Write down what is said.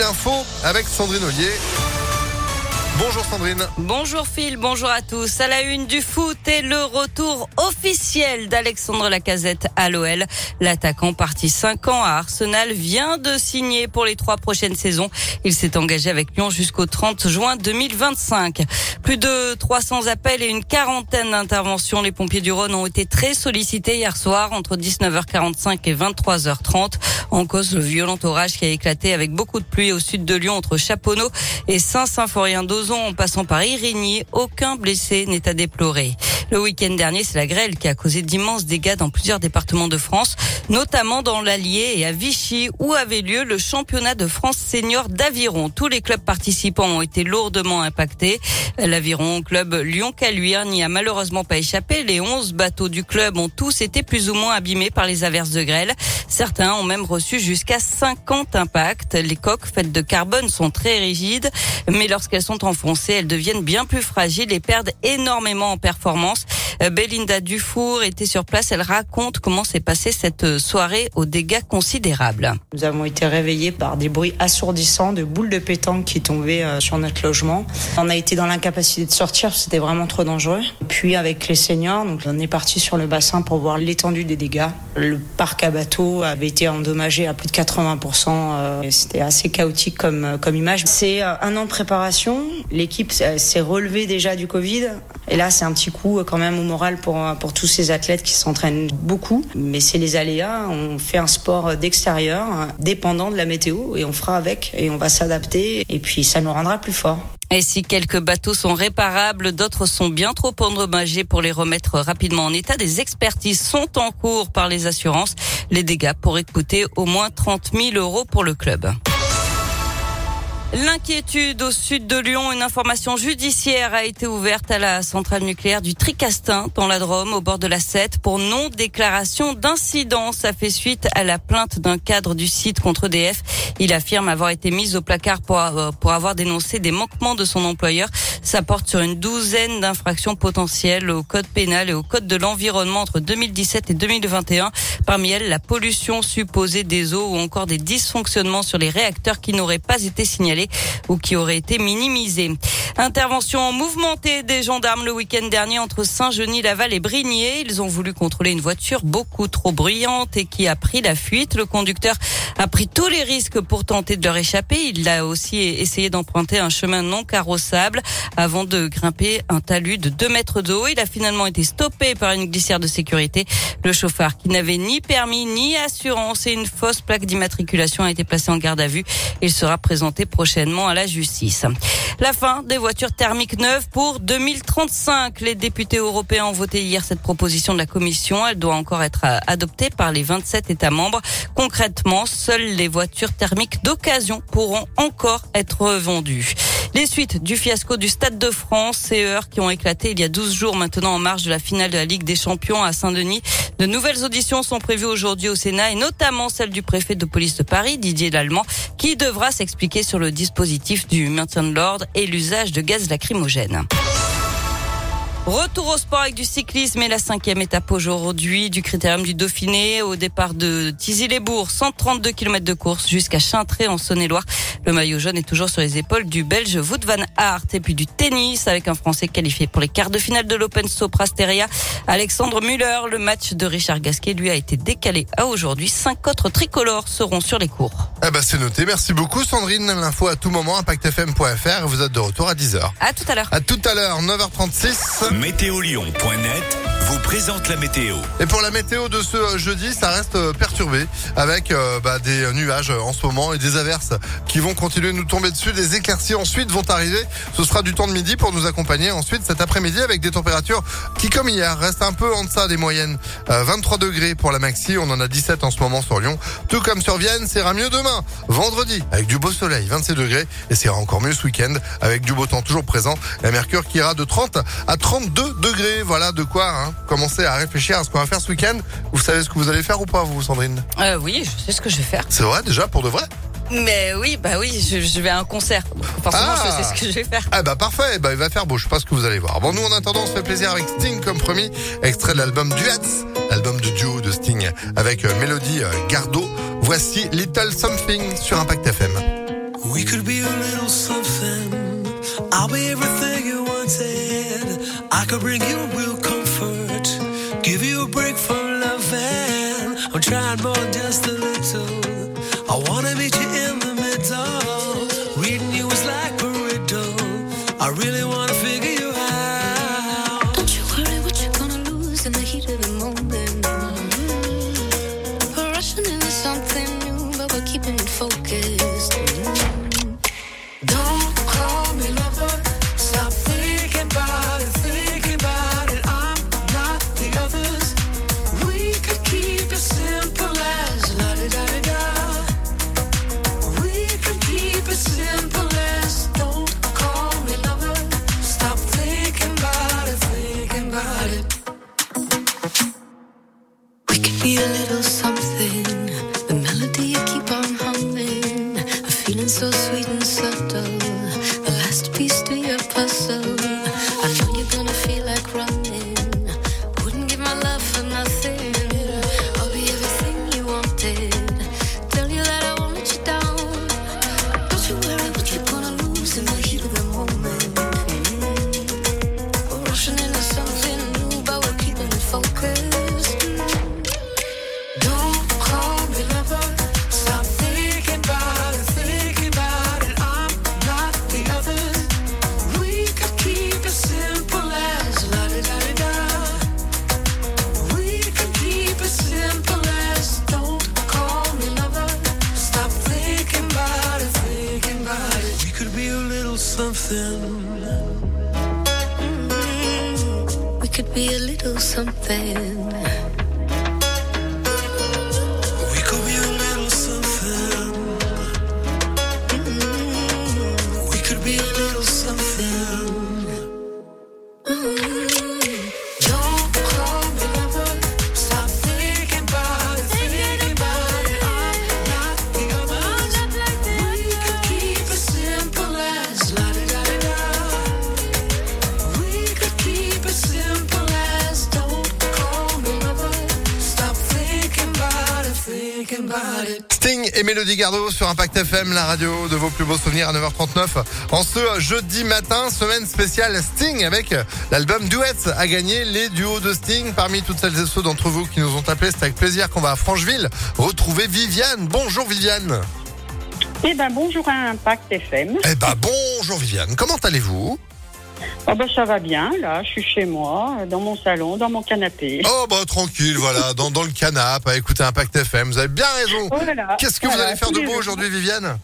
l'info avec Sandrine Ollier. Bonjour Sandrine. Bonjour Phil, bonjour à tous. À la une du foot et le retour officiel d'Alexandre Lacazette à l'OL. L'attaquant parti 5 ans à Arsenal vient de signer pour les trois prochaines saisons. Il s'est engagé avec Lyon jusqu'au 30 juin 2025. Plus de 300 appels et une quarantaine d'interventions. Les pompiers du Rhône ont été très sollicités hier soir entre 19h45 et 23h30. En cause, le violent orage qui a éclaté avec beaucoup de pluie au sud de Lyon entre Chaponneau et En passant par Irigny, aucun blessé n'est à déplorer. Le week-end dernier, c'est la grêle qui a causé d'immenses dégâts dans plusieurs départements de France, notamment dans l'Allier et à Vichy, où avait lieu le championnat de France senior d'aviron. Tous les clubs participants ont été lourdement impactés. L'aviron club Lyon-Caluire n'y a malheureusement pas échappé. Les 11 bateaux du club ont tous été plus ou moins abîmés par les averses de grêle. Certains ont même reçu jusqu'à 50 impacts. Les coques faites de carbone sont très rigides, mais lorsqu'elles sont enfoncées, elles deviennent bien plus fragiles et perdent énormément en performance. Euh, Belinda Dufour était sur place. Elle raconte comment s'est passée cette soirée aux dégâts considérables. Nous avons été réveillés par des bruits assourdissants de boules de pétanque qui tombaient euh, sur notre logement. On a été dans l'incapacité de sortir, c'était vraiment trop dangereux. Puis avec les seniors, donc on est parti sur le bassin pour voir l'étendue des dégâts. Le parc à bateaux avait été endommagé à plus de 80%. Euh, c'était assez chaotique comme, comme image. C'est un an de préparation. L'équipe s'est relevée déjà du Covid. Et là, c'est un petit coup quand même au moral pour, pour tous ces athlètes qui s'entraînent beaucoup. Mais c'est les aléas. On fait un sport d'extérieur, dépendant de la météo, et on fera avec, et on va s'adapter, et puis ça nous rendra plus forts. Et si quelques bateaux sont réparables, d'autres sont bien trop endommagés pour les remettre rapidement en état. Des expertises sont en cours par les assurances. Les dégâts pourraient coûter au moins 30 000 euros pour le club. L'inquiétude au sud de Lyon, une information judiciaire a été ouverte à la centrale nucléaire du Tricastin dans la Drôme au bord de la Sète pour non-déclaration d'incident. Ça fait suite à la plainte d'un cadre du site contre DF. Il affirme avoir été mis au placard pour, euh, pour avoir dénoncé des manquements de son employeur. Ça porte sur une douzaine d'infractions potentielles au code pénal et au code de l'environnement entre 2017 et 2021. Parmi elles, la pollution supposée des eaux ou encore des dysfonctionnements sur les réacteurs qui n'auraient pas été signalés ou qui auraient été minimisés. Intervention mouvementée des gendarmes le week-end dernier entre Saint-Genis, Laval et Brigné. Ils ont voulu contrôler une voiture beaucoup trop bruyante et qui a pris la fuite. Le conducteur a pris tous les risques pour tenter de leur échapper. Il a aussi essayé d'emprunter un chemin non carrossable avant de grimper un talus de 2 mètres de haut. Il a finalement été stoppé par une glissière de sécurité. Le chauffeur qui n'avait ni permis ni assurance et une fausse plaque d'immatriculation a été placé en garde à vue. Il sera présenté prochainement à la justice. La fin des voitures thermiques neuves pour 2035. Les députés européens ont voté hier cette proposition de la Commission. Elle doit encore être adoptée par les 27 États membres. Concrètement, seules les voitures thermiques d'occasion pourront encore être vendues. Les suites du fiasco du Stade de France, ces heures qui ont éclaté il y a 12 jours maintenant en marge de la finale de la Ligue des Champions à Saint-Denis. De nouvelles auditions sont prévues aujourd'hui au Sénat et notamment celle du préfet de police de Paris, Didier Lallemand, qui devra s'expliquer sur le dispositif du maintien de l'ordre et l'usage de gaz lacrymogène. Retour au sport avec du cyclisme et la cinquième étape aujourd'hui du critérium du Dauphiné au départ de Tizy-les-Bourgs, 132 km de course jusqu'à Chintré en Saône-et-Loire. Le maillot jaune est toujours sur les épaules du Belge Wout van Aert et puis du tennis avec un Français qualifié pour les quarts de finale de l'Open Soprasteria. Alexandre Muller, le match de Richard Gasquet lui a été décalé à aujourd'hui. Cinq autres tricolores seront sur les cours. Eh ben c'est noté. Merci beaucoup Sandrine. L'info à tout moment impactfm.fr. Vous êtes de retour à 10h. À tout à l'heure. À tout à l'heure, 9h36. Météolion.net vous présente la météo. Et pour la météo de ce jeudi, ça reste euh, perturbé avec euh, bah, des nuages en ce moment et des averses qui vont continuer de nous tomber dessus. Des éclaircies ensuite vont arriver. Ce sera du temps de midi pour nous accompagner ensuite cet après-midi avec des températures qui, comme hier, restent un peu en deçà des moyennes. 23 euh, degrés pour la maxi, on en a 17 en ce moment sur Lyon. Tout comme sur Vienne, ça ira mieux demain, vendredi, avec du beau soleil, 26 degrés. Et c'est encore mieux ce week-end avec du beau temps toujours présent. La mercure qui ira de 30 à 32 degrés. Voilà de quoi hein, commencer à réfléchir à ce qu'on va faire ce week-end. Vous savez ce que vous allez faire ou pas, vous, Sandrine? Euh, Oui, je sais ce que je vais faire. C'est vrai, déjà, pour de vrai? Mais oui, bah oui, je, vais à un concert. Forcément, je sais ce que je vais faire. Ah bah parfait, bah il va faire beau, je sais pas ce que vous allez voir. Bon, nous en attendant, on se fait plaisir avec Sting comme promis, extrait de l'album Duets, l'album du duo de Sting avec euh, Mélodie euh, Gardot. Voici Little Something sur Impact FM. Oui. could be a little something. I'll be everything you wanted. I could bring you real comfort, give you a break from loving. I'm trying more just a little. I wanna meet you in and subtle. The last piece to your puzzle. I know you're gonna feel like running. Wouldn't give my love for nothing. I'll be everything you wanted. Tell you that I won't let you down. Don't you worry could be a little something. Mm, We could be a little something. Et Mélodie Gardot sur Impact FM, la radio de vos plus beaux souvenirs à 9h39. En ce jeudi matin, semaine spéciale Sting avec l'album Duets a gagné les duos de Sting. Parmi toutes celles et ceux d'entre vous qui nous ont appelés, c'est avec plaisir qu'on va à Francheville retrouver Viviane. Bonjour Viviane. Eh ben bonjour à Impact FM. Eh ben bonjour Viviane, comment allez-vous? Oh ben ça va bien, là, je suis chez moi, dans mon salon, dans mon canapé. Oh bah tranquille, voilà, dans, dans le canapé, à écouter Impact FM. Vous avez bien raison. Oh là là, Qu'est-ce que vous allez faire de beau jours. aujourd'hui Viviane?